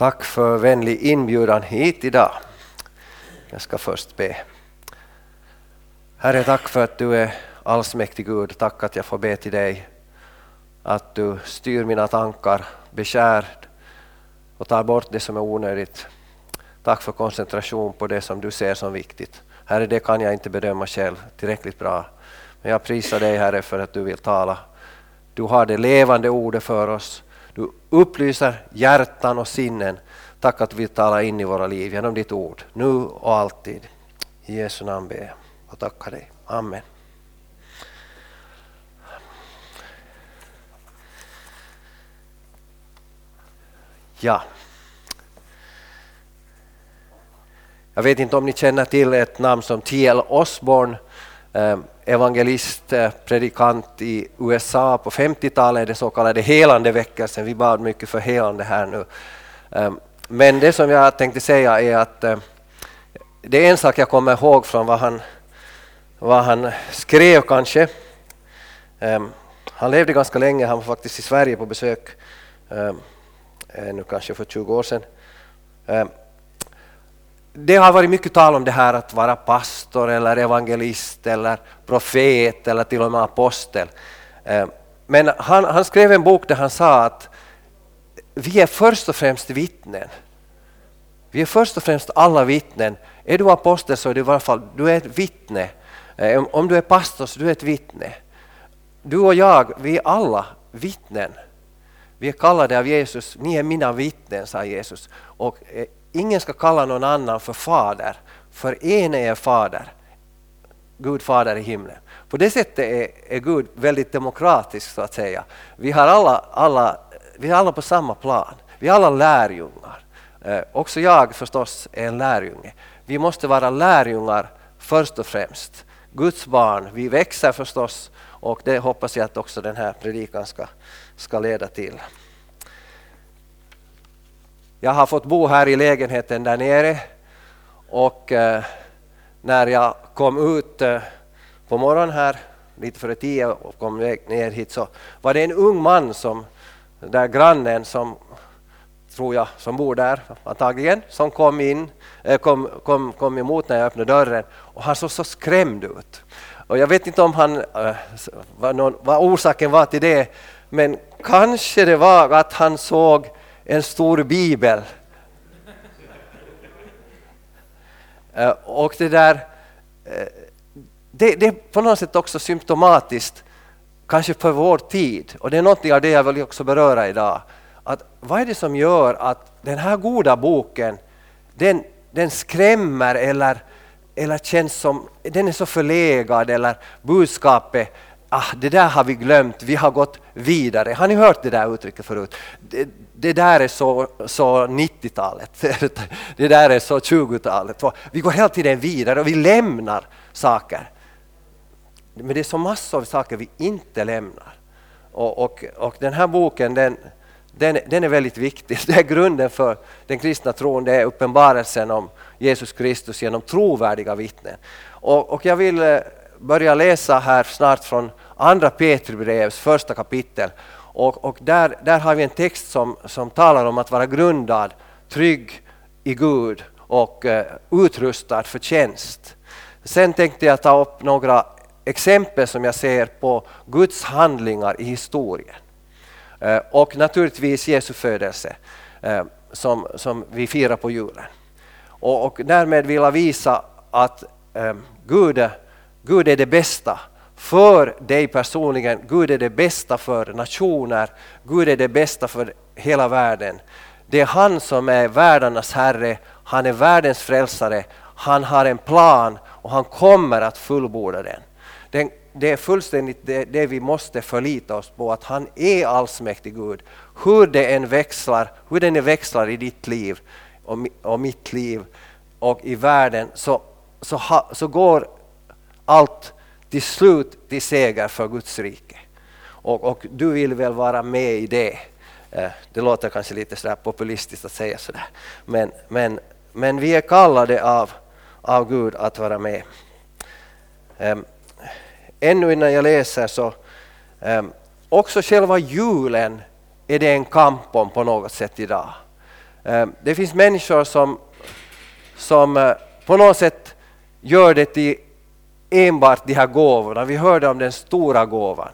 Tack för vänlig inbjudan hit idag. Jag ska först be. Herre, tack för att du är allsmäktig Gud. Tack att jag får be till dig. Att du styr mina tankar, beskär och tar bort det som är onödigt. Tack för koncentration på det som du ser som viktigt. Herre, det kan jag inte bedöma själv tillräckligt bra. Men jag prisar dig Herre för att du vill tala. Du har det levande ordet för oss. Du upplyser hjärtan och sinnen. Tack att du vill tala in i våra liv genom ditt ord, nu och alltid. I Jesu namn ber jag och tackar dig. Amen. Ja. Jag vet inte om ni känner till ett namn som T.L. Osborne, eh, evangelist, eh, predikant i USA på 50-talet, det så kallade helande väckelsen. Vi bad mycket för helande här nu. Ehm, men det som jag tänkte säga är att eh, det är en sak jag kommer ihåg från vad han, vad han skrev kanske. Ehm, han levde ganska länge, han var faktiskt i Sverige på besök ehm, eh, nu kanske för 20 år sedan det har varit mycket tal om det här att vara pastor eller evangelist eller profet eller till och med apostel. Eh, men han, han skrev en bok där han sa att vi är först och främst vittnen. Vi är först och främst alla vittnen. Är du apostel så är du i alla fall du är ett vittne. Eh, om du är pastor så är du ett vittne. Du och jag, vi är alla vittnen. Vi är kallade av Jesus, ni är mina vittnen, sa Jesus. Och eh, ingen ska kalla någon annan för fader, för en är fader, Gud fader i himlen. På det sättet är, är Gud väldigt demokratisk så att säga. Vi, har alla, alla, vi är alla på samma plan, vi är alla lärjungar. Eh, också jag förstås är en lärjunge. Vi måste vara lärjungar först och främst. Guds barn, vi växer förstås och det hoppas jag att också den här predikan ska, ska leda till. Jag har fått bo här i lägenheten där nere och eh, när jag kom ut eh, på morgonen här lite före tio och kom ner hit så var det en ung man som, där grannen som tror jag, som bor där antagligen, som kom in, eh, kom, kom, kom emot när jag öppnade dörren och han såg så skrämd ut. Och jag vet inte om han, vad, någon, vad orsaken var till det, men kanske det var att han såg en stor bibel. Eh, och det där, eh, det, det, är på något sätt också symptomatiskt, kanske för vår tid, och det är något av det jag vill också beröra idag. Att vad är det som gör att den här goda boken, den, den skrämmer eller, eller känns som, den är så förlegad eller budskapet ah, det där har vi glömt, vi har gått vidare. Har ni hört det där uttrycket förut? Det, det där är så, så 90-talet, det där är så 20-talet. Vi går hela tiden vidare och vi lämnar saker. Men det är så massor av saker vi inte lämnar. Och, och, och den här boken den, den, den, är väldigt viktig. Det är grunden för den kristna tron, det är uppenbarelsen om Jesus Kristus genom trovärdiga vittnen. Och, och jag vill eh, börja läsa här snart från andra Petribrevs första kapitel. Och, och där, där har vi en text som, som talar om att vara grundad, trygg i Gud och eh, utrustad för tjänst. Sen tänkte jag ta upp några exempel som jag ser på Guds handlingar i historien. Eh, och naturligtvis Jesu födelse eh, som, som vi firar på julen. Och, och därmed vill jag visa att eh, Gud, Gud är det bästa för dig personligen. Gud är det bästa för nationer. Gud är det bästa för hela världen. Det är han som är världarnas herre. Han är världens frälsare. Han har en plan och han kommer att fullborda den. den det är fullständigt det, det, vi måste förlita oss på, att han är allsmäktig Gud. Hur det än växlar, hur den växlar i ditt liv och, och mitt liv och i världen så, så, ha, så går allt till slut till seger för Guds rike. Och, och du vill väl vara med i det. Eh, det låter kanske lite sådär populistiskt att säga sådär. Men, men, men vi är kallade av, av Gud att vara med. Ehm, ännu innan jag läser så ehm, också själva julen är det en kamp om på något sätt idag. Ehm, det finns människor som, som eh, på något sätt gör det till enbart de här gåvorna. Vi hörde om den stora gåvan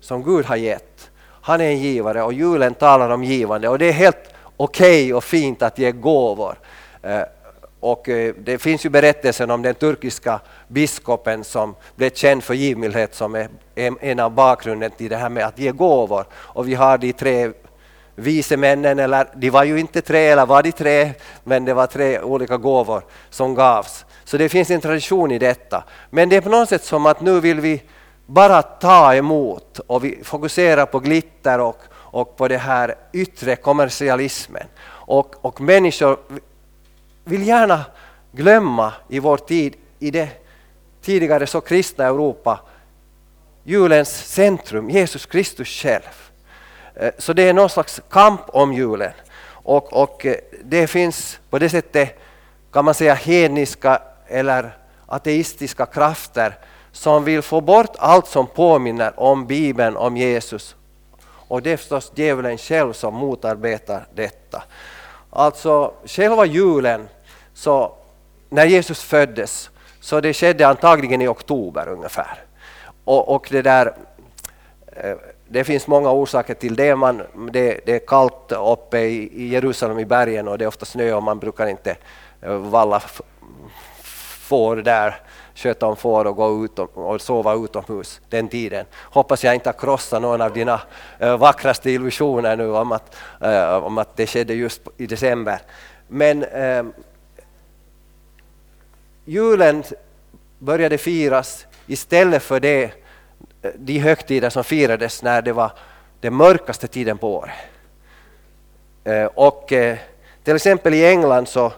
som Gud har gett. Han är en givare och julen talar om givande och det är helt okej okay och fint att ge gåvor. Eh, och eh, det finns ju berättelsen om den turkiska biskopen som blev känd för givmildhet som är en av bakgrunden till det här med att ge gåvor. Och vi har de tre vise männen, eller de var ju inte tre, eller var de tre, men det var tre olika gåvor som gavs. Så det finns en tradition i detta. Men det är på något sätt som att nu vill vi bara ta emot och vi fokuserar på glitter och, och på det här yttre kommersialismen. Och, och människor vill gärna glömma i vår tid, i det tidigare så kristna Europa, julens centrum, Jesus Kristus själv. Eh, så det är någon slags kamp om julen. Och, och eh, det finns på det sättet, kan man säga, hedniska eller ateistiska krafter som vill få bort allt som påminner om Bibeln, om Jesus. Och det är förstås djävulen själv som motarbetar detta. Alltså själva julen, så när Jesus föddes, så det skedde antagligen i oktober ungefär. Och, och det där Eh, det finns många orsaker till det. Man, det, det är kallt uppe i, i, Jerusalem i bergen och det är ofta snö och man brukar inte eh, valla får där, sköta om får och gå ut och, och sova utomhus den tiden. Hoppas jag inte har krossat någon av dina äh, vackraste illusioner nu om att, äh, om att det skedde just i december. Men äh, julen började firas istället för det Eh, de högtider som firades när det var den mörkaste tiden på året. Eh, och eh, till exempel i England så,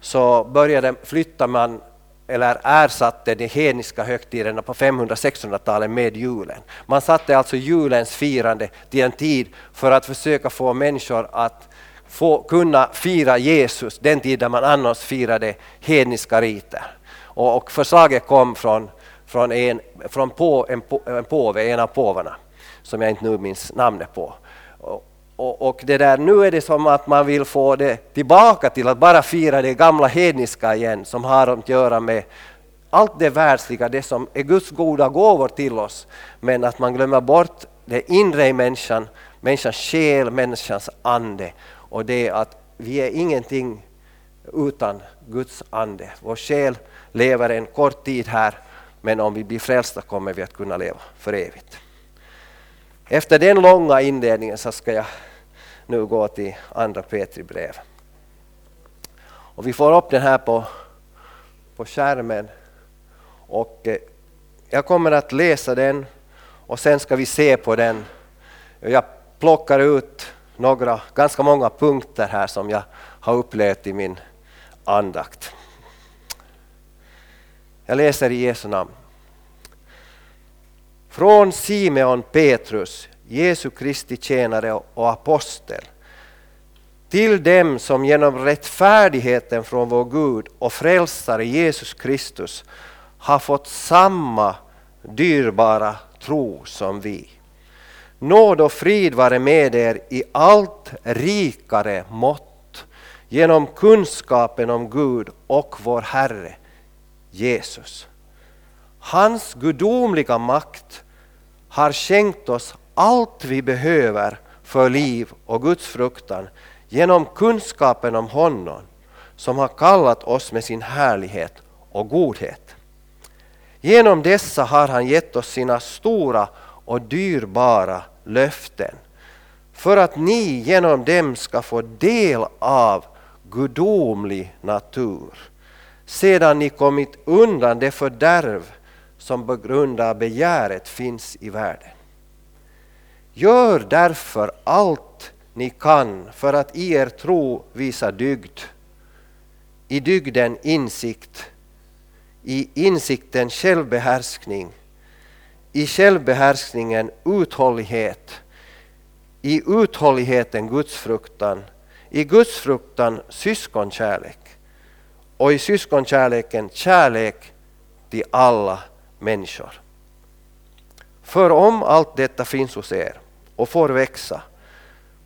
så började flytta man eller ersatte de hedniska högtiderna på 500-600-talet med julen. Man satte alltså julens firande till en tid för att försöka få människor att få kunna fira Jesus den tid där man annars firade hedniska riter. Och, och förslaget kom från från, en, från på, en, en påve, en av påvarna, som jag inte nu minns namnet på. Och, och, och, det där, nu är det som att man vill få det tillbaka till att bara fira det gamla hedniska igen, som har att göra med allt det världsliga, det som är Guds goda gåvor till oss, men att man glömmer bort det inre i människan, människans själ, människans ande, och det är att vi är ingenting utan Guds ande. Vår själ lever en kort tid här men om vi blir frälsta kommer vi att kunna leva för evigt. Efter den långa inledningen så ska jag nu gå till andra Petri brev. Och vi får upp den här på, på skärmen. Och eh, jag kommer att läsa den och sen ska vi se på den. Jag plockar ut några, ganska många punkter här som jag har upplevt i min andakt. Jag läser i Jesu namn. Från Simeon Petrus, Jesu Kristi tjänare och apostel, till dem som genom rättfärdigheten från vår Gud och frälsare Jesus Kristus har fått samma dyrbara tro som vi. Nåd och frid vare med er i allt rikare mått genom kunskapen om Gud och vår Herre Jesus. Hans gudomliga makt har skänkt oss allt vi behöver för liv och Guds fruktan genom kunskapen om honom som har kallat oss med sin härlighet och godhet. Genom dessa har han gett oss sina stora och dyrbara löften för att ni genom dem ska få del av gudomlig natur sedan ni kommit undan det fördärv som på grund av begäret finns i världen. Gör därför allt ni kan för att i er tro visa dygd, i dygden insikt, i insikten självbehärskning, i självbehärskningen uthållighet, i uthålligheten gudsfruktan, i gudsfruktan syskonkärlek och i syskonkärleken kärlek till alla människor. För om allt detta finns hos er och får växa,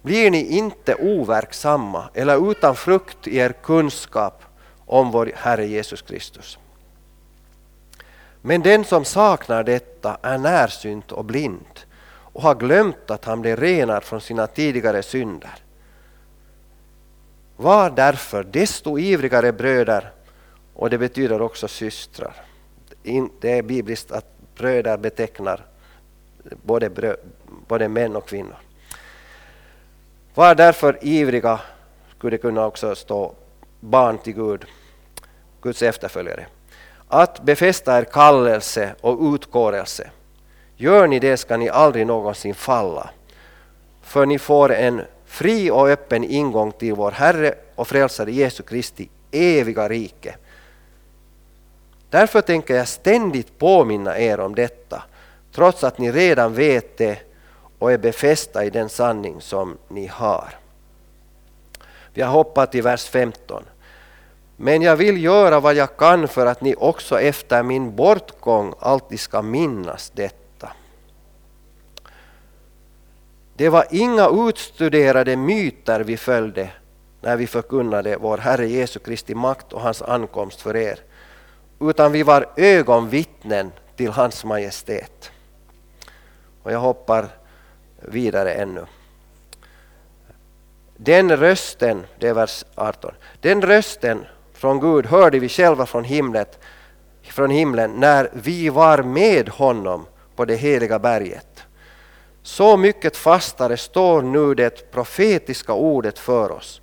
blir ni inte overksamma eller utan frukt i er kunskap om vår Herre Jesus Kristus. Men den som saknar detta är närsynt och blind och har glömt att han blev renad från sina tidigare synder. Var därför desto ivrigare bröder och det betyder också systrar. Det är bibliskt att bröder betecknar både, brö, både män och kvinnor. Var därför ivriga, skulle kunna också stå, barn till Gud, Guds efterföljare. Att befästa er kallelse och utkårelse. Gör ni det ska ni aldrig någonsin falla. För ni får en fri och öppen ingång till vår Herre och Frälsare Jesu Kristi eviga rike. Därför tänker jag ständigt påminna er om detta, trots att ni redan vet det och är befästa i den sanning som ni har. Vi har hoppat till vers 15. Men jag vill göra vad jag kan för att ni också efter min bortgång alltid ska minnas detta. Det var inga utstuderade myter vi följde när vi förkunnade vår Herre Jesu Kristi makt och hans ankomst för er, utan vi var ögonvittnen till hans majestät. Och jag hoppar vidare ännu. Den rösten, det är vers 18, den rösten från Gud hörde vi själva från himlet, från himlen när vi var med honom på det heliga berget. Så mycket fastare står nu det profetiska ordet för oss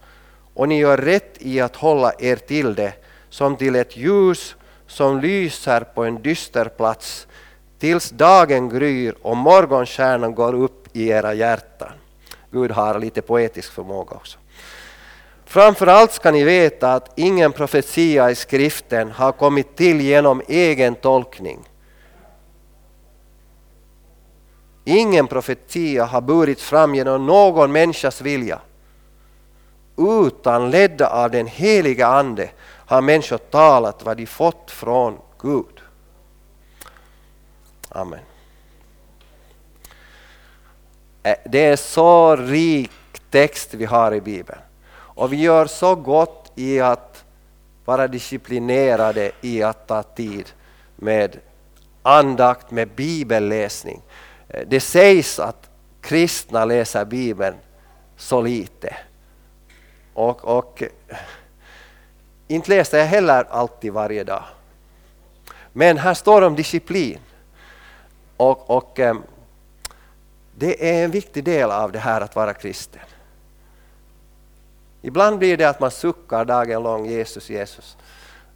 och ni gör rätt i att hålla er till det som till ett ljus som lyser på en dyster plats tills dagen gryr och morgonstjärnan går upp i era hjärtan. Gud har lite poetisk förmåga också. Framförallt ska ni veta att ingen profetia i skriften har kommit till genom egen tolkning. Ingen profetia har burits fram genom någon människas vilja. Utan ledda av den heliga Ande har människor talat vad de fått från Gud. Amen. Eh, det är så rik text vi har i Bibeln. Och vi gör så gott i att vara disciplinerade i att ta tid med andakt, med bibelläsning. Eh, det sägs att kristna läser Bibeln så lite. Och, och eh, inte läser jag heller alltid varje dag. Men här står det om disciplin. Och, och eh, det är en viktig del av det här att vara kristen. Ibland blir det att man suckar dagen lång Jesus, Jesus.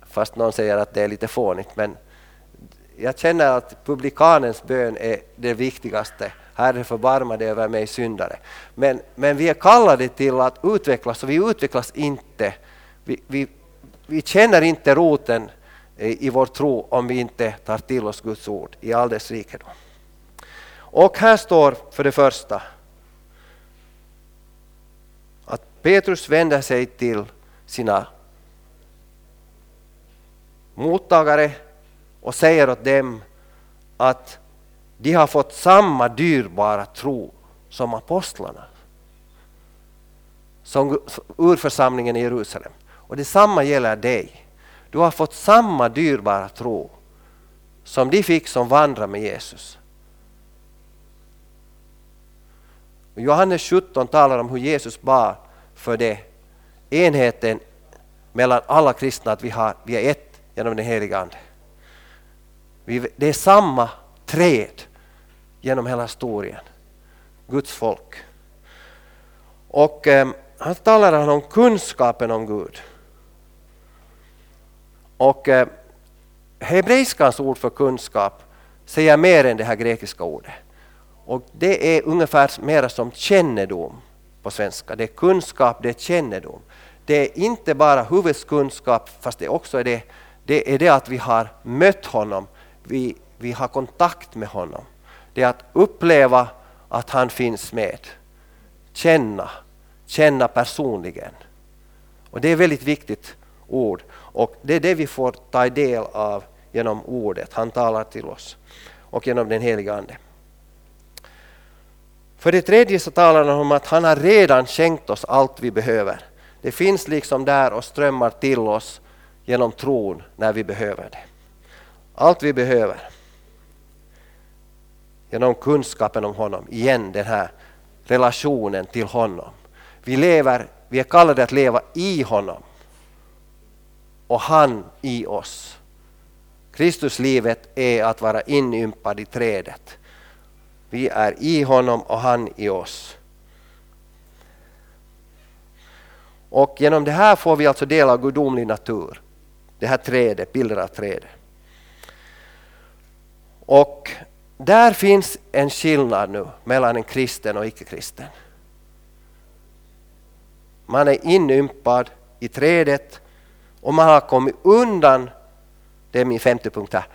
Fast någon säger att det är lite fånigt. Men jag känner att publikanens bön är det viktigaste. Herre förbarma dig över mig syndare. Men, men vi är kallade till att utvecklas och vi utvecklas inte. Vi, vi, vi känner inte roten i vår tro om vi inte tar till oss Guds ord i all dess rikedom. Och här står för det första att Petrus vänder sig till sina mottagare och säger åt dem att de har fått samma dyrbara tro som apostlarna. Som urförsamlingen i Jerusalem. Och detsamma gäller dig. Du har fått samma dyrbara tro som de fick som vandrade med Jesus. Johannes 17 talar om hur Jesus bar för det. Enheten mellan alla kristna, att vi, har, vi är ett genom den heliga Ande. Det är samma träd genom hela historien. Guds folk. Och eh, han talar om kunskapen om Gud. Och eh, hebreiskans ord för kunskap säger mer än det här grekiska ordet. Och det är ungefär mera som kännedom på svenska. Det är kunskap, det är kännedom. Det är inte bara huvudskunskap, fast det också är det, det är det att vi har mött honom, vi, vi har kontakt med honom. Det är att uppleva att han finns med. Känna, känna personligen. Och det är väldigt viktigt ord. Och det är det vi får ta del av genom ordet. Han talar till oss. Och genom den heliga Ande. För det tredje så talar han om att han har redan skänkt oss allt vi behöver. Det finns liksom där och strömmar till oss genom tron när vi behöver det. Allt vi behöver. Genom kunskapen om honom. Igen den här relationen till honom. Vi, lever, vi är kallade att leva i honom och han i oss. Kristuslivet är att vara inympad i trädet. Vi är i honom och han i oss. Och genom det här får vi alltså del av gudomlig natur. Det här trädet, bilder av trädet. Och där finns en skillnad nu mellan en kristen och icke-kristen. Man är inympad i trädet och man har kommit undan, det är min femte punkt här,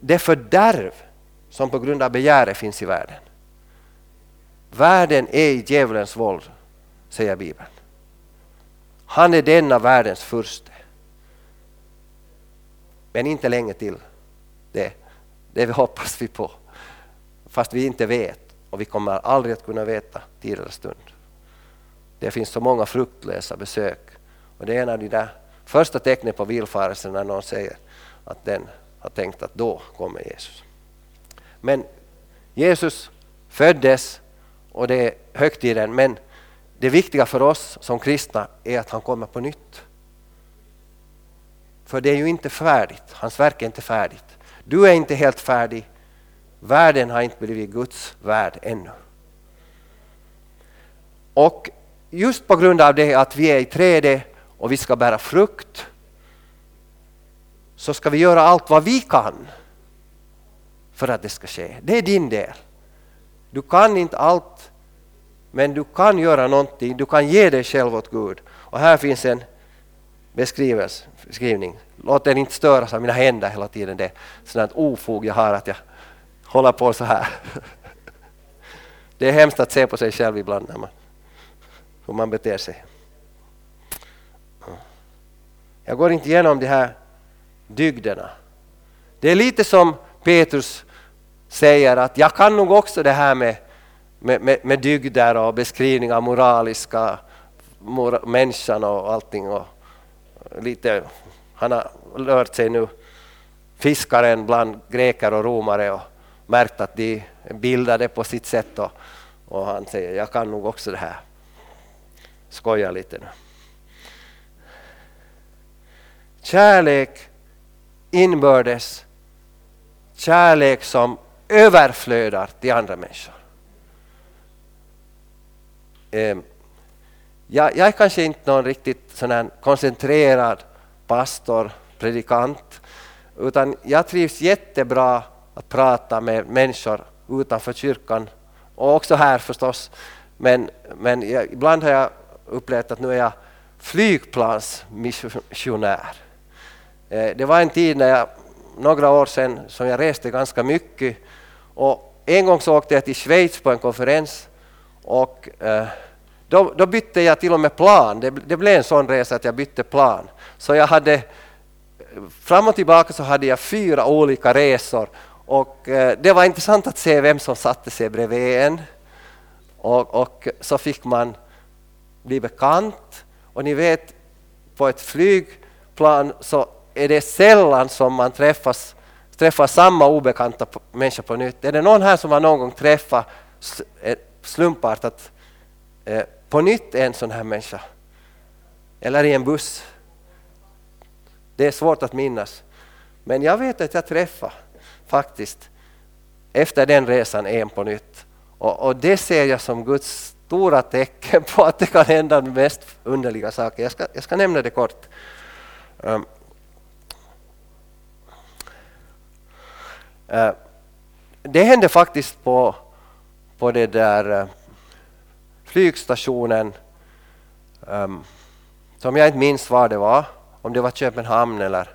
det fördärv som på grund av begäret finns i världen. Världen är i djävulens våld, säger Bibeln. Han är denna världens furste. Men inte länge till. Det, det hoppas vi på. Fast vi inte vet och vi kommer aldrig att kunna veta tid eller stund. Det finns så många fruktlösa besök och det är en av de där första tecknen på villfarelsen när någon säger att den har tänkt att då kommer Jesus. Men Jesus föddes och det är högtiden men det viktiga för oss som kristna är att han kommer på nytt. För det är ju inte färdigt, hans verk är inte färdigt. Du är inte helt färdig, världen har inte blivit Guds värld ännu. Och just på grund av det att vi är i trädet och vi ska bära frukt så ska vi göra allt vad vi kan för att det ska ske. Det är din del. Du kan inte allt men du kan göra någonting, du kan ge dig själv åt Gud. Och här finns en beskrivning. Låt er inte störas av mina händer hela tiden. Det är sådant ofog jag har att jag håller på så här. Det är hemskt att se på sig själv ibland när man, hur man beter sig. Jag går inte igenom de här dygderna. Det är lite som Petrus säger att jag kan nog också det här med, med, med, med dygder och beskrivning av moraliska mor, människan och allting. Och lite, han har lärt sig nu, fiskaren bland greker och romare och märkt att de är bildade på sitt sätt och, och han säger jag kan nog också det här. Skoja lite nu. Kärlek inbördes, kärlek som överflödar till andra människor. Ehm, jag, jag är kanske inte någon riktigt sån koncentrerad pastor, predikant, utan jag trivs jättebra att prata med människor utanför kyrkan och också här förstås. Men, men jag, ibland har jag upplevt att nu är jag flygplansmissionär. Eh, det var en tid när jag, några år sedan som jag reste ganska mycket och en gång så åkte jag till Schweiz på en konferens och eh, då, då, bytte jag till och med plan. Det, det, blev en sån resa att jag bytte plan. Så jag hade fram och tillbaka så hade jag fyra olika resor och eh, det var intressant att se vem som satte sig bredvid en. Och, och så fick man bli bekant och ni vet på ett flygplan så är det sällan som man träffas, träffar samma obekanta människa på nytt. Är det någon här som har någon gång träffat slumpartat eh, på nytt en sån här människa? Eller i en buss? Det är svårt att minnas. Men jag vet att jag träffade faktiskt efter den resan en på nytt. Och, och, det ser jag som Guds stora tecken på att det kan hända de mest underliga saker. Jag ska, jag ska nämna det kort. Um, uh, det hände faktiskt på, på det där uh, flygstationen um, som jag inte minns var det var, om det var Köpenhamn eller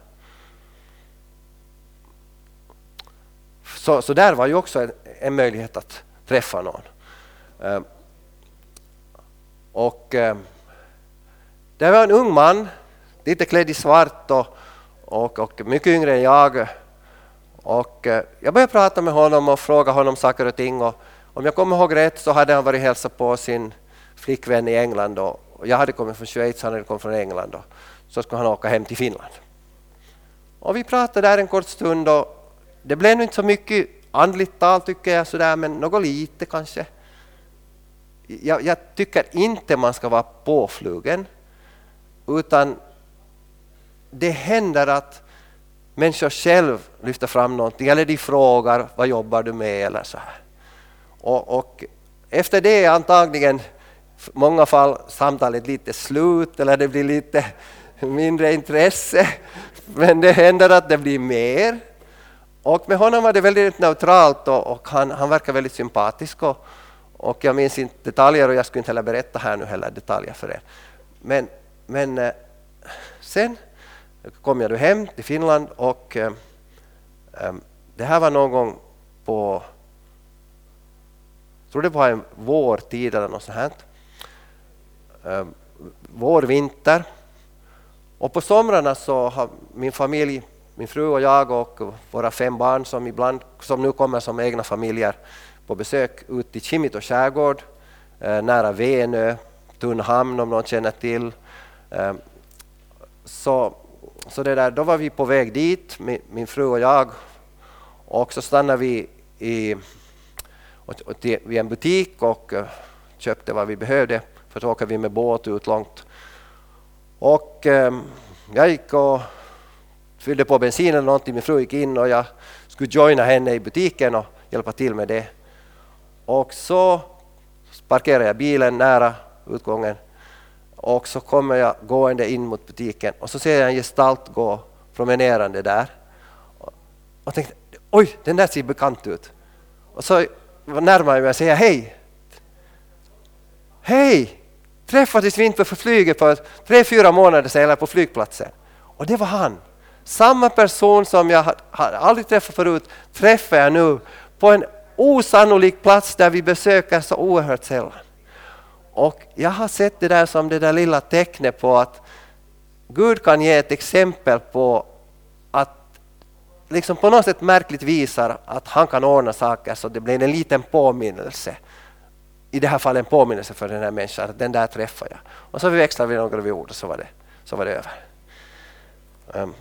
Så, så där var ju också en, en möjlighet att träffa någon. Um, och ehm, um, det var en ung man, lite klädd i svart och, och, och mycket yngre än jag. Och uh, jag började prata med honom och fråga honom saker och ting. Och, om jag kommer ihåg rätt så hade han varit hälsa på sin flickvän i England Då. jag hade kommit från Schweiz, han hade kommit från England. Då. så skulle han åka hem till Finland. Och vi pratade där en kort stund och det blev nog inte så mycket andligt tal tycker jag sådär, men något lite kanske. Jag, jag tycker inte man ska vara påflugen, utan det händer att människor själv lyfter fram någonting eller de frågar vad jobbar du med eller så här. Och, och efter det är antagligen i många fall samtalet lite slut eller det blir lite mindre intresse. Men det händer att det blir mer. Och med honom var det väldigt neutralt och, och han, han verkar väldigt sympatisk. Och, och jag minns inte detaljer och jag skulle inte heller berätta här nu heller detaljer för er. Men, men eh, sen kom jag då hem till Finland och eh, eh det här var någon gång på, tror det var en vårtid eller något sånt här. Ehm, vår, vinter. Och på somrarna så har min familj, min fru och jag och våra fem barn som, ibland, som nu kommer som egna familjer på besök ut i Kimito skärgård, eh, nära Venö, Tunnhamn om någon känner till. Ehm, så, så det där, då var vi på väg dit, min, min fru och jag, och så stannade vi i, och, och till, vid en butik och eh, köpte vad vi behövde, för så åker vi med båt ut långt. Och eh, jag gick och fyllde på bensin eller någonting, min fru gick in och jag skulle joina henne i butiken och hjälpa till med det. Och så parkerar jag bilen nära utgången och så kommer jag gående in mot butiken och så ser jag en gestalt gå promenerande där. Och tänkte, oj, den där ser bekant ut. Och så närmar jag mig och säger hej. Hej! Träffades vi inte på flyget för tre, fyra månader sedan eller på flygplatsen. Och det var han. Samma person som jag hade aldrig träffat förut träffar jag nu på en osannolik plats där vi besöker så oerhört sällan. Och jag har sett det där som det där lilla tecknet på att Gud kan ge ett exempel på liksom på något sätt märkligt visar att han kan ordna saker så det blir en liten påminnelse. I det här fallet en påminnelse för den här människan, att den där träffar jag. Och så växlar vi några ord och så var det, så var det över. Um.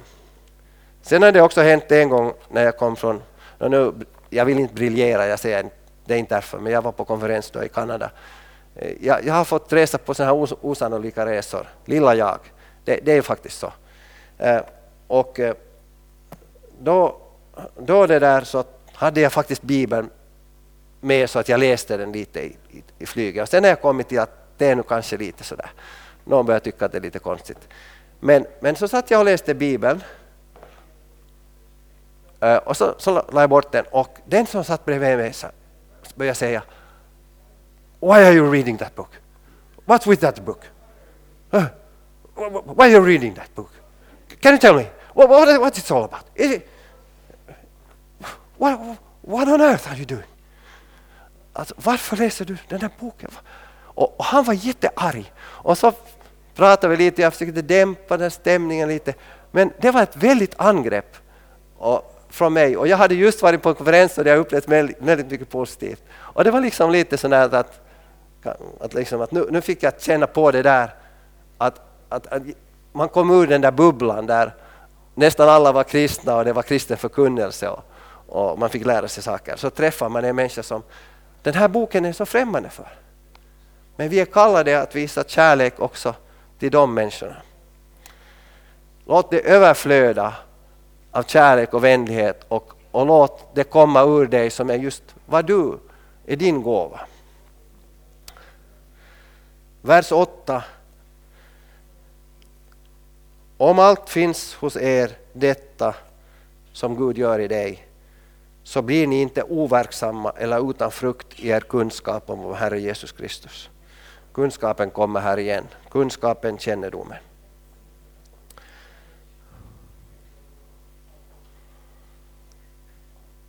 Sen har det också hänt en gång när jag kom från, nu, jag vill inte briljera, jag säger det är inte därför, men jag var på konferens då i Kanada. Eh, jag, jag har fått resa på sådana här os, osannolika resor, lilla jag. Det, det är faktiskt så. Uh, och uh, då, då det där så hade jag faktiskt Bibeln med så att jag läste den lite i, i, i flyget. Och sen har jag kommit till att det är nog kanske lite sådär, någon börjar tycka att det är lite konstigt. Men, men så satt jag och läste Bibeln eh, och så, så la jag bort den och den som satt bredvid mig började säga Why are you reading that book? What's with that book? Why are you reading that book? Can you tell me? What, what, what's it all about? Is it, what, what on earth are you doing? Alltså, varför läser du den här boken? Och, och, han var jättearg. Och så pratade vi lite, jag försökte dämpa den stämningen lite. Men det var ett väldigt angrepp. Och från mig. Och jag hade just varit på en konferens och jag upplevt väldigt, mycket positivt. Och det var liksom lite sådär att, att, liksom att nu, nu fick jag känna på det där att, att, att, man kom ur den där bubblan där nästan alla var kristna och det var kristen förkunnelse och, och man fick lära sig saker. Så träffar man en människa som den här boken är så främmande för. Men vi är kallade att visa kärlek också till de människorna. Låt det överflöda av kärlek och vänlighet och, och låt det komma ur dig som är just vad du är din gåva. Vers 8. Om allt finns hos er detta som Gud gör i dig så blir ni inte overksamma eller utan frukt i er kunskap om vår Herre Jesus Kristus. Kunskapen kommer här igen. Kunskapen, kännedomen.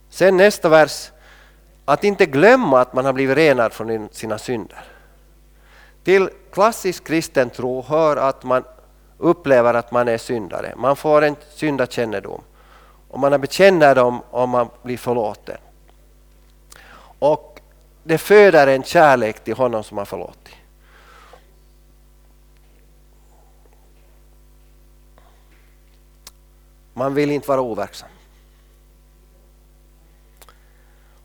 Sen nästa vers, att inte glömma att man har blivit renad från sina synder. Till klassisk kristen tro hör att man upplever att man är syndare. Man får en syndakännedom och man bekänner dem och man blir förlåten. Och det föder en kärlek till honom som har förlåtit. Man vill inte vara overksam.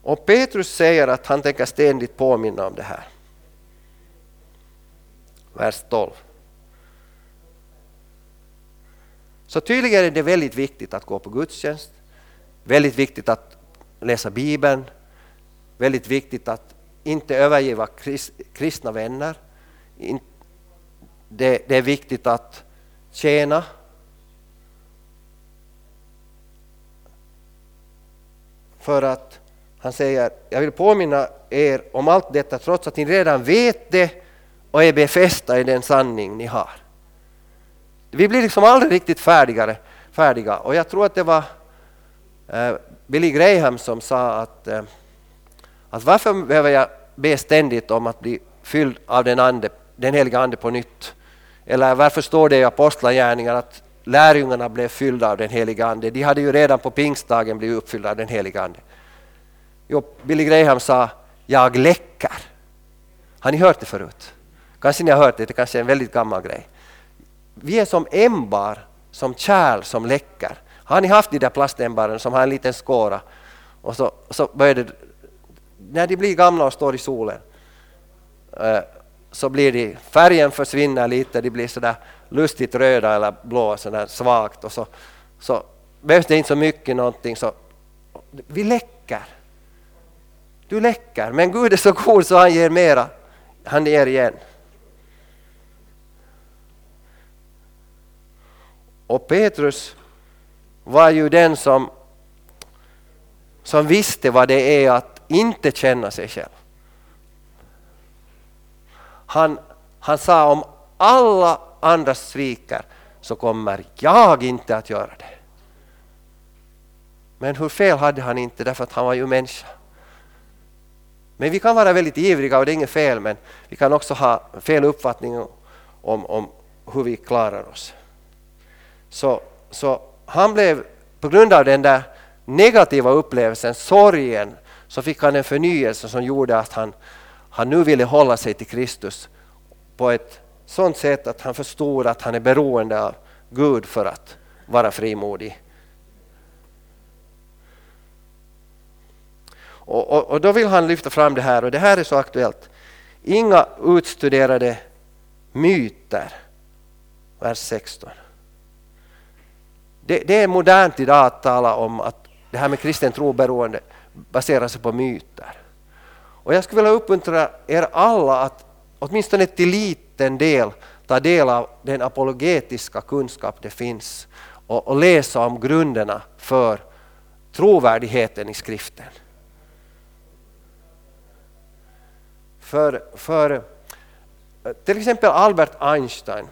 Och Petrus säger att han tänker ständigt påminna om det här. Vers 12. Så tydligen är det väldigt viktigt att gå på gudstjänst, väldigt viktigt att läsa Bibeln, väldigt viktigt att inte övergiva kristna vänner. Det, är viktigt att tjäna. För att han säger, jag vill påminna er om allt detta trots att ni redan vet det och är befästa i den sanning ni har. Vi blir liksom aldrig riktigt färdigare, färdiga och jag tror att det var eh, Billy Graham som sa att, eh, att varför behöver jag be ständigt om att bli fylld av den, ande, den heliga Ande på nytt? Eller varför står det i Apostlagärningarna att lärjungarna blev fyllda av den heliga Ande? De hade ju redan på pingstdagen blivit uppfyllda av den heliga Ande. Jo, Billy Graham sa ”jag läcker”. Har ni hört det förut? Kanske ni har hört det, det kanske är en väldigt gammal grej. Vi är som ämbar, som kärl som läcker. Har ni haft de där plastämbaren som har en liten skåra och så, så börjar det, när de blir gamla och står i solen eh, så blir de, färgen försvinner lite, de blir sådär lustigt röda eller blå, sådär svagt och så, så behövs det inte så mycket någonting så vi läcker. Du läcker, men Gud är så god så han ger mera. Han ger igen. Och Petrus var ju den som, som visste vad det är att inte känna sig själv. Han, han sa om alla andra sviker så kommer jag inte att göra det. Men hur fel hade han inte därför att han var ju människa. Men vi kan vara väldigt ivriga och det är inget fel men vi kan också ha fel uppfattning om, om hur vi klarar oss. Så, så han blev, på grund av den där negativa upplevelsen, sorgen, så fick han en förnyelse som gjorde att han, han nu ville hålla sig till Kristus på ett sådant sätt att han förstod att han är beroende av Gud för att vara frimodig. Och, och, och, då vill han lyfta fram det här och det här är så aktuellt. Inga utstuderade myter, vers 16. Det, det är modernt idag att tala om att det här med kristen troberoende baserar sig på myter. Och jag skulle vilja uppmuntra er alla att åtminstone till liten del ta del av den apologetiska kunskap det finns och, och läsa om grunderna för trovärdigheten i skriften. För, för eh, till exempel Albert Einstein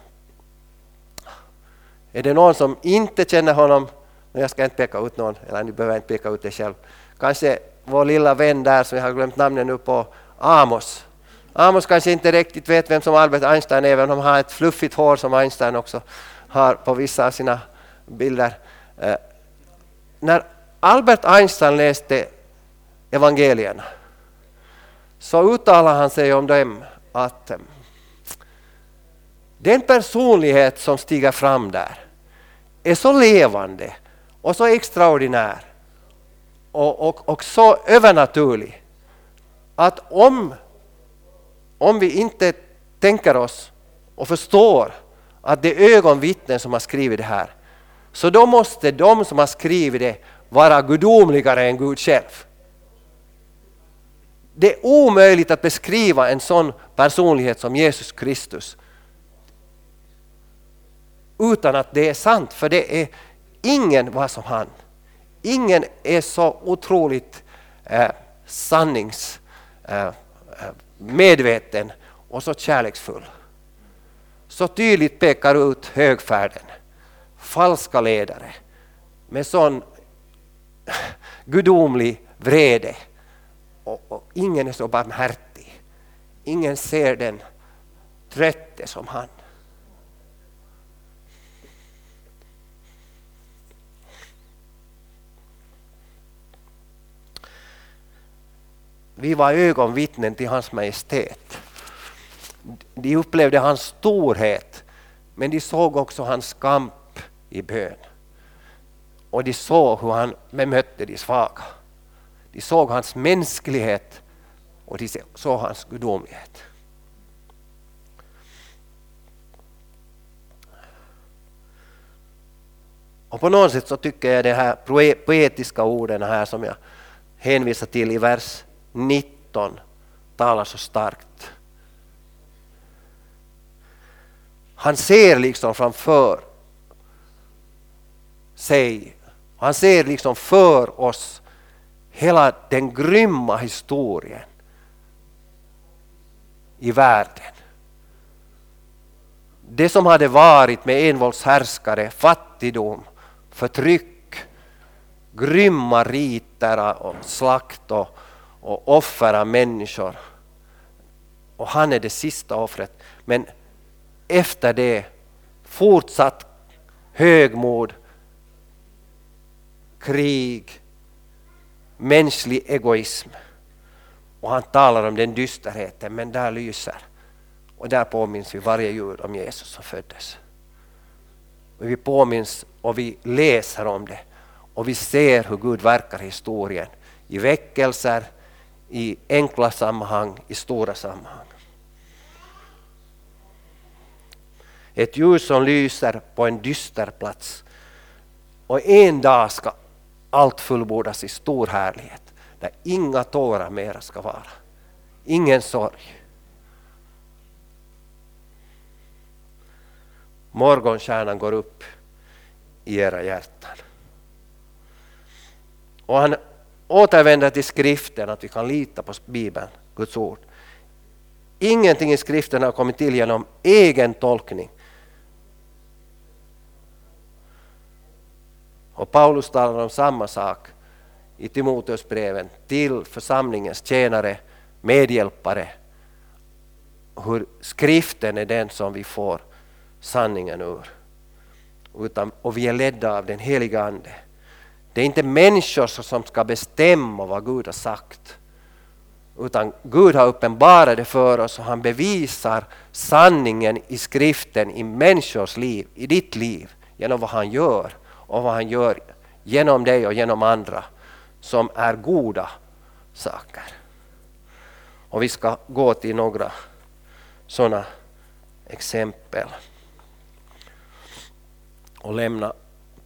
är det någon som inte känner honom, jag ska inte peka ut någon, eller ni behöver inte peka ut det själv. Kanske vår lilla vän där som jag har glömt namnet nu på, Amos. Amos kanske inte riktigt vet vem som Albert Einstein är, även om han har ett fluffigt hår som Einstein också har på vissa av sina bilder. Eh, när Albert Einstein läste evangelierna så uttalade han sig om dem att eh, den personlighet som stiger fram där är så levande och så extraordinär och, och, och så övernaturlig att om, om vi inte tänker oss och förstår att det är ögonvittnen som har skrivit det här så då måste de som har skrivit det vara gudomligare än Gud själv. Det är omöjligt att beskriva en sån personlighet som Jesus Kristus utan att det är sant, för det är ingen var som han. Ingen är så otroligt eh, sanningsmedveten eh, eh och så kärleksfull. Så tydligt pekar ut högfärden, falska ledare med sån gudomlig vrede. Och, och ingen är så barmhärtig. Ingen ser den trötte som han. Vi var ögonvittnen till hans majestät. De upplevde hans storhet, men de såg också hans kamp i bön. Och de såg hur han bemötte de svaga. De såg hans mänsklighet och de såg hans gudomlighet. Och på något sätt så tycker jag de här poetiska orden här som jag hänvisar till i vers 19 talar så starkt. Han ser liksom framför sig, han ser liksom för oss hela den grymma historien i världen. Det som hade varit med envåldshärskare, fattigdom, förtryck, grymma riter och slakt och, och offer av människor. Och han är det sista offret. Men efter det fortsatt högmod, krig, mänsklig egoism. Och han talar om den dysterheten, men där lyser. Och där påminns vi varje jul om Jesus som föddes. Och vi påminns och vi läser om det. Och vi ser hur Gud verkar i historien. I väckelser, i enkla sammanhang, i stora sammanhang. Ett ljus som lyser på en dyster plats. Och en dag ska allt fullbordas i stor härlighet. Där inga tårar mera ska vara. Ingen sorg. Morgonstjärnan går upp i era hjärtan. Och han återvänder till skriften, att vi kan lita på Bibeln, Guds ord. Ingenting i skriften har kommit till genom egen tolkning. Och Paulus talar om samma sak i Timoteusbreven till församlingens tjänare, medhjälpare. Hur skriften är den som vi får sanningen ur. Utan, och vi är ledda av den heliga Ande. Det är inte människor som ska bestämma vad Gud har sagt. Utan Gud har uppenbarat det för oss och han bevisar sanningen i skriften i människors liv, i ditt liv, genom vad han gör och vad han gör genom dig och genom andra som är goda saker. Och vi ska gå till några sådana exempel och lämna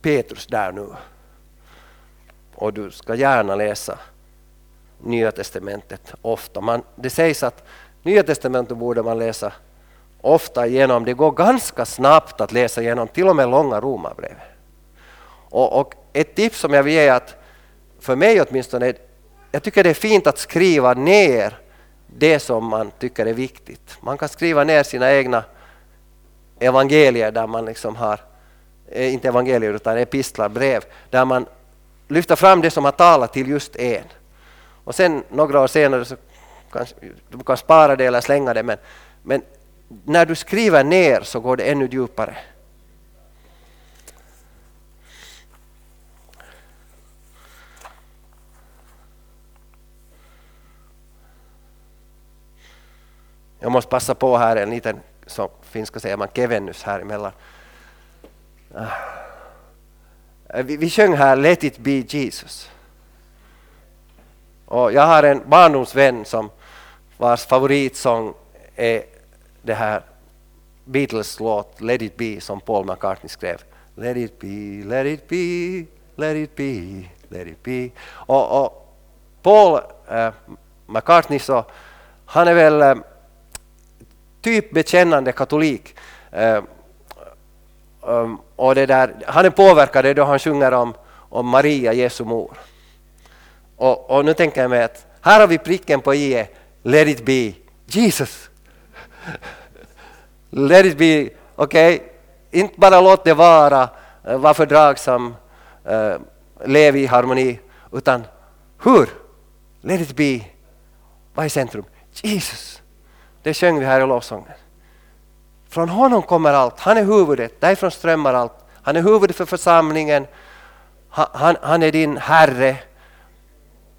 Petrus där nu. Och du ska gärna läsa Nya Testamentet ofta. Man, det sägs att Nya Testamentet borde man läsa ofta igenom. Det går ganska snabbt att läsa igenom till och med långa romarbrev. Och, och ett tips som jag vill ge är att för mig åtminstone, jag tycker det är fint att skriva ner det som man tycker är viktigt. Man kan skriva ner sina egna evangelier där man liksom har eh, inte evangelier utan epistlar, brev, där man Lyfta fram det som har talat till just en. Och sen några år senare så kanske du kan spara det eller slänga det men, men när du skriver ner så går det ännu djupare. Jag måste passa på här en liten, som finska säger man, kevennys här emellan. Ah. Eh, vi, vi sjöng här Let it be Jesus. Och jag har en barndomsvän som vars favoritsång är det här Beatles låt Let it be som Paul McCartney skrev. Let it be, let it be, let it be, let it be. Och, och Paul äh, McCartney så, han är väl äh, typ bekännande katolik. Äh, Um, och det där, han är påverkad då han sjunger om, om Maria, Jesu mor. Och, och nu tänker jag mig att här har vi pricken på i, let it be Jesus. let it be, okej, okay? inte bara låt det vara, eh, var fördragsam, uh, eh, lev i harmoni, utan hur? Let it be, vad är centrum? Jesus. Det sjöng vi här i lovsången. Från honom kommer allt. Han är huvudet. Därifrån strömmar allt. Han är huvudet för församlingen. Han, han, han är din Herre.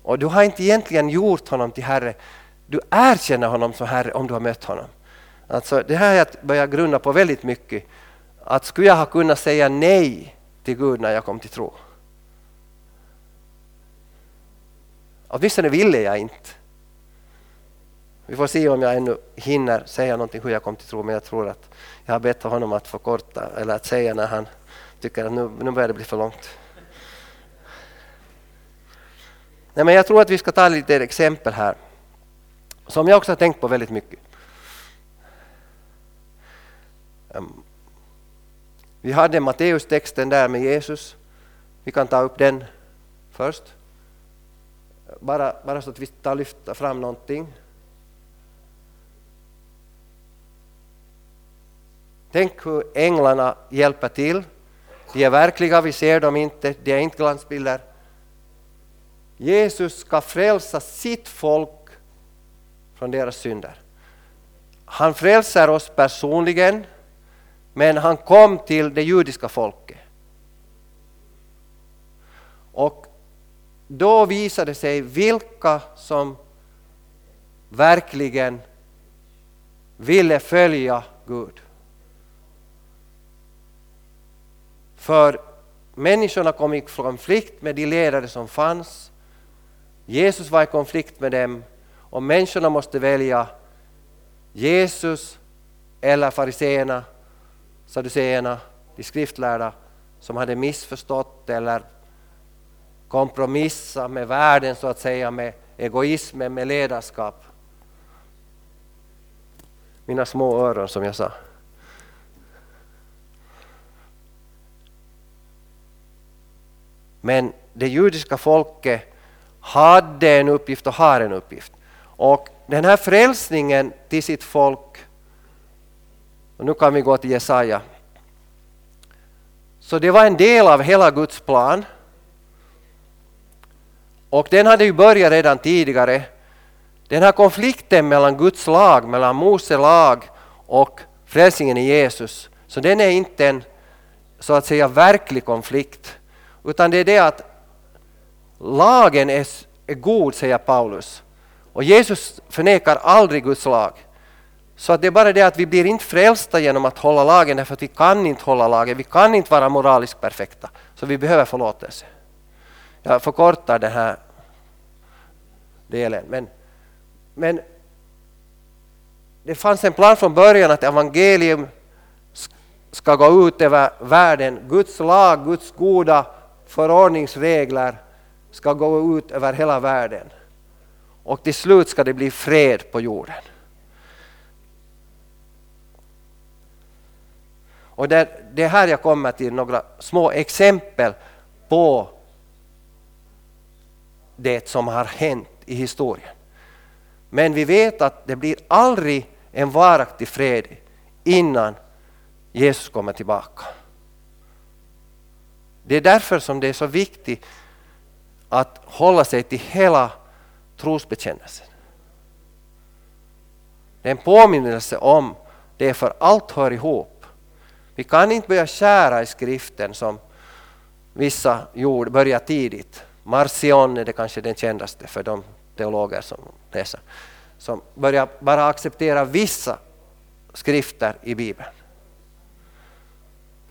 Och du har inte egentligen gjort honom till Herre. Du erkänner honom som Herre om du har mött honom. Alltså, det här har jag börjat grunna på väldigt mycket. Att skulle jag ha kunnat säga nej till Gud när jag kom till tro? Åtminstone ville jag inte. Vi får se om jag ännu hinner säga någonting hur jag kom till tro, men jag tror att jag har bett honom att förkorta eller att säga när han tycker att nu, nu börjar det bli för långt. Nej, men jag tror att vi ska ta lite exempel här som jag också har tänkt på väldigt mycket. Ehm, vi hade Matteus-texten där med Jesus. Vi kan ta upp den först. Bara, bara så att vi tar lyfta fram någonting. Tänk hur änglarna hjälper till. De är verkliga, vi ser dem inte, de är inte glansbilder. Jesus ska frälsa sitt folk från deras synder. Han frälser oss personligen, men han kom till det judiska folket. Och då visade det sig vilka som verkligen ville följa Gud. För människorna kom i konflikt med de ledare som fanns. Jesus var i konflikt med dem och människorna måste välja Jesus eller fariseerna, saduceerna, de skriftlärda som hade missförstått eller kompromissat med världen så att säga, med egoismen, med ledarskap. Mina små öron som jag sa. Men det judiska folket hade en uppgift och har en uppgift. Och den här frälsningen till sitt folk, och nu kan vi gå till Jesaja. Så det var en del av hela Guds plan. Och den hade ju börjat redan tidigare. Den här konflikten mellan Guds lag, mellan Mose lag och frälsningen i Jesus, så den är inte en så att säga verklig konflikt. Utan det är det att lagen är, är god, säger Paulus. Och Jesus förnekar aldrig Guds lag. Så att det är bara det att vi blir inte frälsta genom att hålla lagen därför att vi kan inte hålla lagen. Vi kan inte vara moraliskt perfekta. Så vi behöver förlåtelse. Jag förkortar den här delen. Men, men det fanns en plan från början att evangelium ska gå ut över världen. Guds lag, Guds goda förordningsregler ska gå ut över hela världen. Och till slut ska det bli fred på jorden. Och det, det är här jag kommer till några små exempel på det som har hänt i historien. Men vi vet att det blir aldrig en varaktig fred innan Jesus kommer tillbaka. Det är därför som det är så viktigt att hålla sig till hela trosbekännelsen. Det är en påminnelse om det för allt hör ihop. Vi kan inte börja skära i skriften som vissa gjorde, börja tidigt. Marcion är det kanske den kändaste för de teologer som läser. Som börjar bara acceptera vissa skrifter i Bibeln.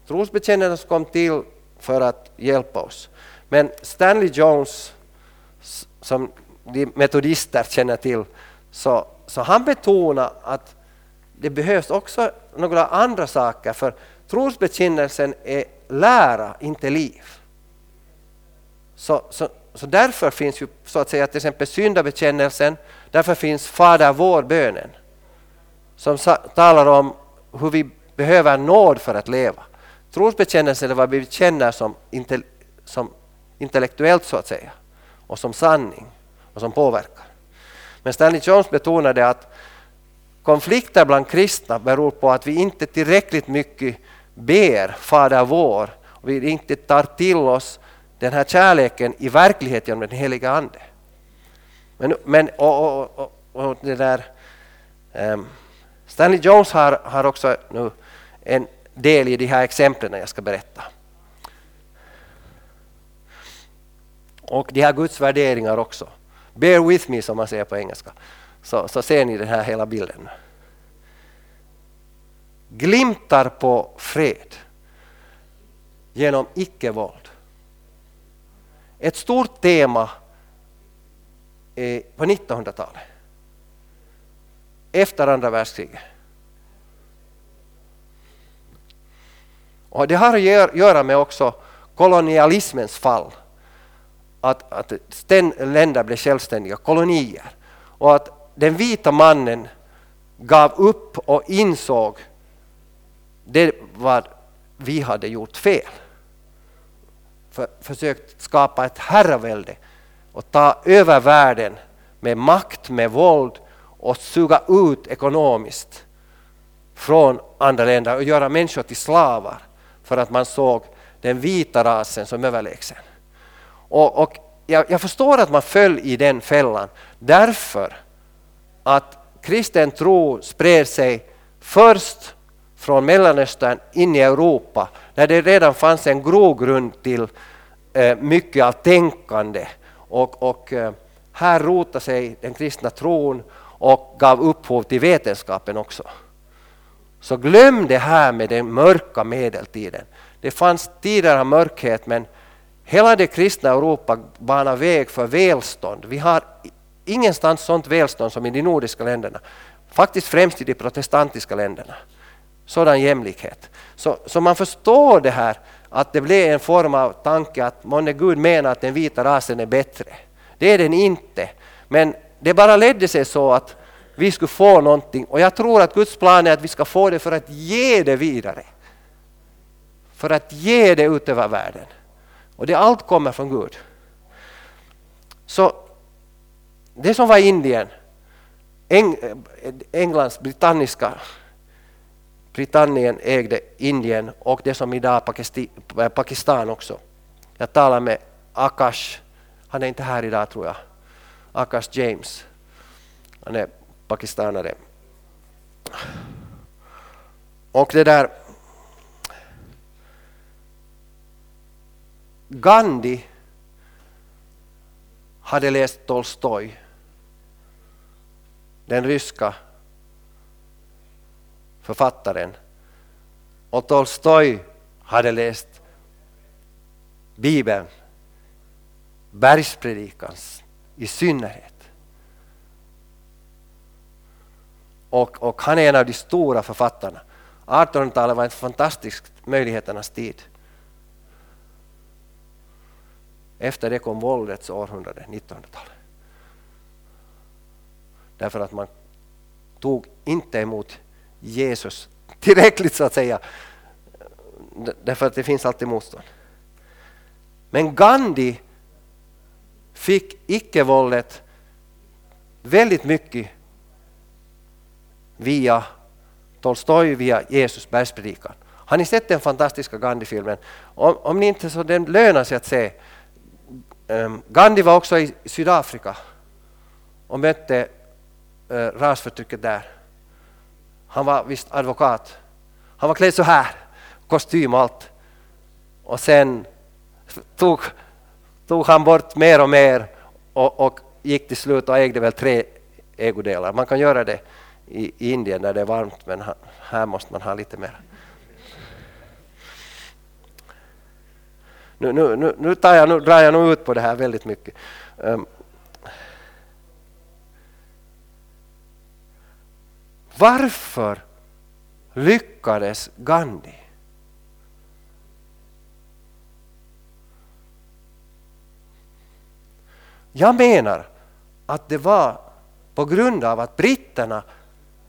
Trosbekännelsen kom till för att hjälpa oss. Men Stanley Jones, som de metodister känner till, så, så han betonar att det behövs också några andra saker, för trosbekännelsen är lära, inte liv. Så, så, så därför finns ju så att säga till exempel syndabekännelsen, därför finns Fader vår-bönen, som talar om hur vi behöver nåd för att leva. Trosbekännelsen är vad vi känner som, som intellektuellt så att säga och som sanning och som påverkar. Men Stanley Jones betonade att konflikter bland kristna beror på att vi inte tillräckligt mycket ber Fader vår och vi inte tar till oss den här kärleken i verklighet genom den heliga Ande. Men, men och, och, och, och det där, um, Stanley Jones har, har också nu en del i de här exemplen jag ska berätta. Och de här Guds värderingar också. Bear with me som man säger på engelska. Så, så ser ni den här hela bilden. Glimtar på fred genom icke-våld. Ett stort tema på 1900-talet. Efter andra världskriget. Och det har att göra med också kolonialismens fall. Att, att länder blev självständiga kolonier. Och att den vita mannen gav upp och insåg det vad vi hade gjort fel. För, försökt skapa ett herravälde och ta över världen med makt, med våld och suga ut ekonomiskt från andra länder och göra människor till slavar för att man såg den vita rasen som överlägsen. Och, och jag, jag, förstår att man föll i den fällan därför att kristen tro spred sig först från Mellanöstern in i Europa där det redan fanns en grogrund till eh, mycket av tänkande och, och eh, här rotade sig den kristna tron och gav upphov till vetenskapen också. Så glöm det här med den mörka medeltiden. Det fanns tider av mörkhet men hela det kristna Europa banar väg för välstånd. Vi har ingenstans sånt välstånd som i de nordiska länderna. Faktiskt främst i de protestantiska länderna. Sådan jämlikhet. Så, så man förstår det här att det blev en form av tanke att månne Gud menar att den vita rasen är bättre. Det är den inte. Men det bara ledde sig så att vi skulle få någonting och jag tror att Guds plan är att vi ska få det för att ge det vidare. För att ge det ut över världen. Och det allt kommer från Gud. Så det som var Indien, Eng, eh, Englands brittanniska Britannien ägde Indien och det som idag är eh, Pakistan också. Jag talar med Akash, han är inte här idag tror jag, Akash James. Han är pakistanare. Och det där Gandhi hade läst Tolstoj, den ryska författaren. Och Tolstoj hade läst Bibeln, Bergspredikans i synnerhet. Och, och han är en av de stora författarna. 1800-talet var en fantastisk möjligheternas tid. Efter det kom våldets århundrade, 1900-talet. Därför att man tog inte emot Jesus tillräckligt så att säga. Därför att det finns alltid motstånd. Men Gandhi fick icke-våldet väldigt mycket via Tolstoj, via Jesus bergspredikan. Har ni sett den fantastiska Gandhi-filmen? Om, om ni inte så den lönar sig att se. Um, Gandhi var också i Sydafrika och mötte uh, rasförtrycket där. Han var visst advokat. Han var klädd så här, kostym och allt. Och sen tog, tog han bort mer och mer och, och gick till slut och ägde väl tre ägodelar. Man kan göra det i, Indien där det är varmt men här måste man ha lite mer. Nu, nu, nu, nu, tar jag, nu drar jag nog ut på det här väldigt mycket. Um, Varför lyckades Gandhi? Jag menar att det var på grund av att britterna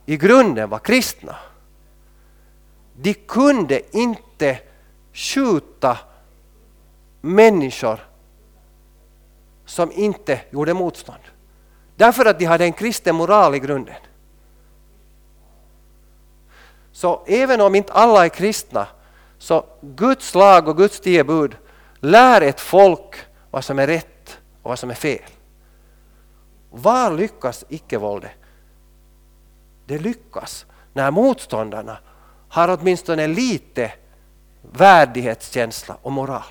i grunden var kristna. De kunde inte skjuta människor som inte gjorde motstånd. Därför att de hade en kristen moral i grunden. Så även om inte alla är kristna, så Guds lag och Guds tio bud lär ett folk vad som är rätt och vad som är fel. Var lyckas icke-våldet? Det lyckas när motståndarna har åtminstone lite värdighetskänsla och moral.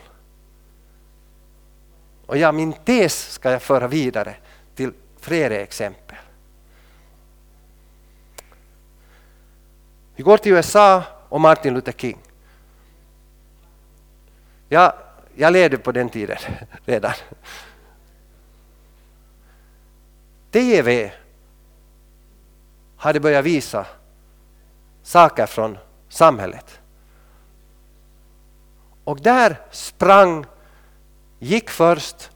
Och ja, min tes ska jag föra vidare till flera exempel. Vi går till USA och Martin Luther King. Ja, jag levde på den tiden redan. TV hade börjat visa saker från samhället. Och där sprang, gick först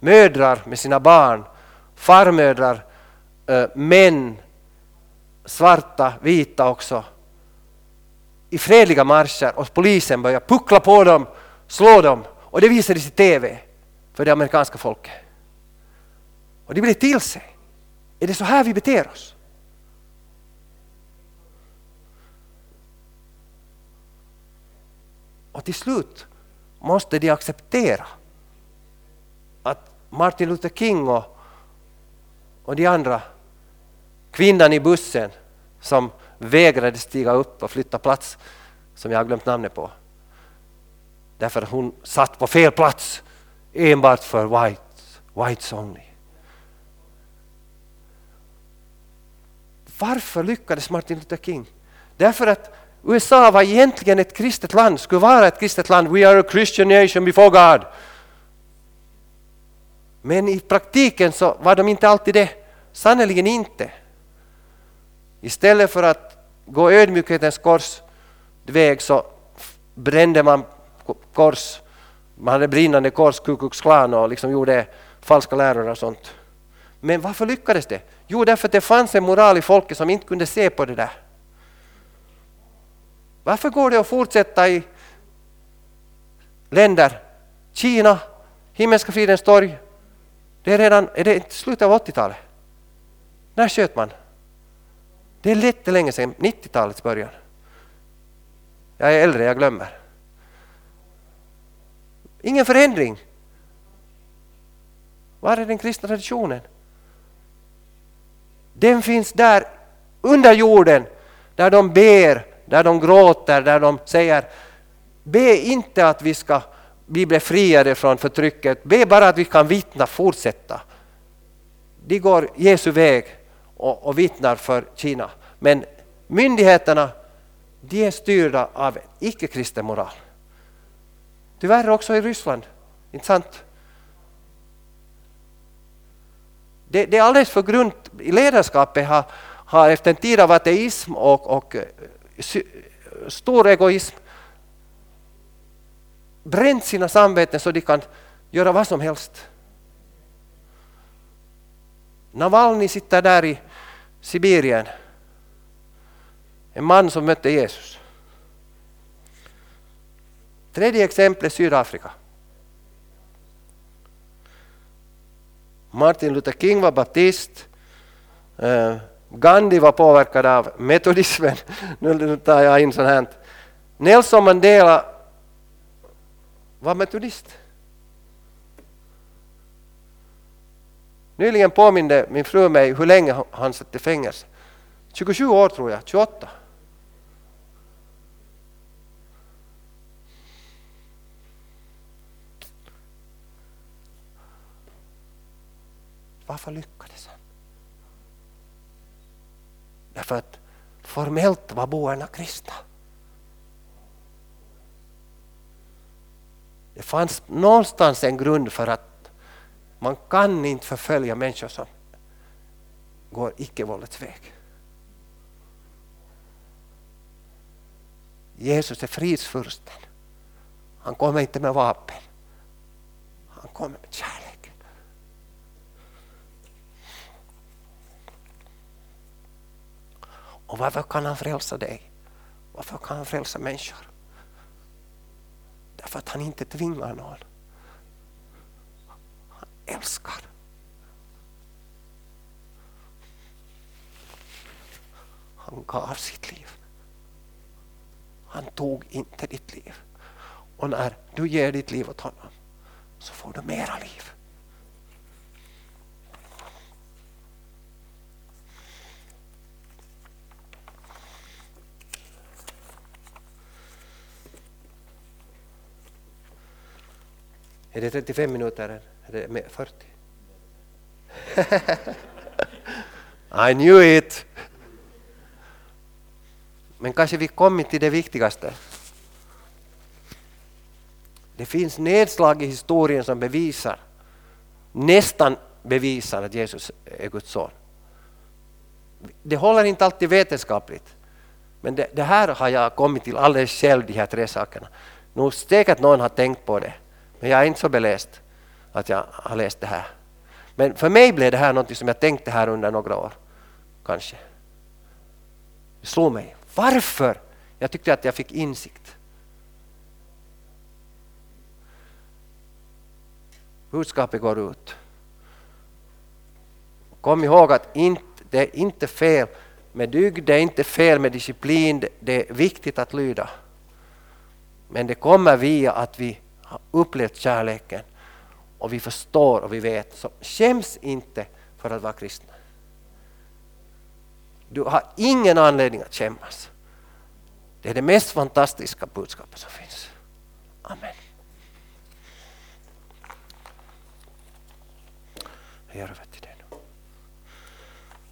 mödrar med sina barn, farmödrar, eh, män, svarta, vita också, i fredliga marscher och polisen började puckla på dem, slå dem och det visades i TV för det amerikanska folket. Och de blev till sig. Är det så här vi beter oss? Och till slut måste de acceptera att Martin Luther King och, och de andra, kvinnan i bussen som vägrade stiga upp och flytta plats, som jag har glömt namnet på, därför att hon satt på fel plats enbart för whites, whites only. Varför lyckades Martin Luther King? Därför att USA var egentligen ett kristet land, skulle vara ett kristet land. We are a Christian nation before God. Men i praktiken så var de inte alltid det. Sannerligen inte. Istället för att gå ödmjukhetens korsväg så brände man kors. Man hade brinnande kors, Ku Klux Klan och liksom gjorde falska läror och sånt. Men varför lyckades det? Jo, därför att det fanns en moral i folket som inte kunde se på det där. Varför går det att fortsätta i länder, Kina, Himmelska fridens torg, det är redan är det slutet av 80-talet. När sköt man? Det är lite länge sedan, 90-talets början. Jag är äldre, jag glömmer. Ingen förändring. Var är den kristna traditionen? Den finns där under jorden, där de ber, där de gråter, där de säger Be inte att vi ska bli befriade från förtrycket, be bara att vi kan vittna, fortsätta. De går Jesu väg och, och vittnar för Kina. Men myndigheterna de är styrda av icke-kristen moral. Tyvärr också i Ryssland, inte sant? Det, det är alldeles för grund ledarskapet har, har efter en tid av ateism och, och eh, stor egoism bränt sina samveten så de kan göra vad som helst. Navalny sitter där i Sibirien. En man som mötte Jesus. Tredje exemplet Sydafrika. Martin Luther King var baptist. Eh, Gandhi var påverkad av metodismen. nu tar jag in sånt här. Nelson Mandela var metodist. Nyligen påminde min fru mig hur länge han satt i fängelse. 27 år tror jag, 28. Varför lyckades han? Därför att formellt var boerna kristna. Det fanns någonstans en grund för att man kan inte förfölja människor som går icke-våldets väg. Jesus är fridsfursten. Han kommer inte med vapen. Han kommer med kärlek. Och varför kan han frälsa dig? Varför kan han frälsa människor? Därför att han inte tvingar någon. Han älskar. Han gav sitt liv. Han tog inte ditt liv. Och när du ger ditt liv åt honom så får du mera liv. Är det 35 minuter eller är det 40? I knew it! Men kanske vi kommit till det viktigaste. Det finns nedslag i historien som bevisar, nästan bevisar att Jesus är Guds son. Det håller inte alltid vetenskapligt. Men det, det, här har jag kommit till alldeles själv, de här tre sakerna. Nog säkert någon har tänkt på det, men jag är inte så beläst att jag har läst det här. Men för mig blev det här något som jag tänkte här under några år, kanske. Det slog mig. Varför? Jag tyckte att jag fick insikt. Budskapet går ut. Kom ihåg att inte, det är inte fel med dygd, det är inte fel med disciplin, det är viktigt att lyda. Men det kommer via att vi har upplevt kärleken och vi förstår och vi vet. Så skäms inte för att vara kristna. Du har ingen anledning att skämmas. Det är det mest fantastiska budskapet som finns. Amen. Jag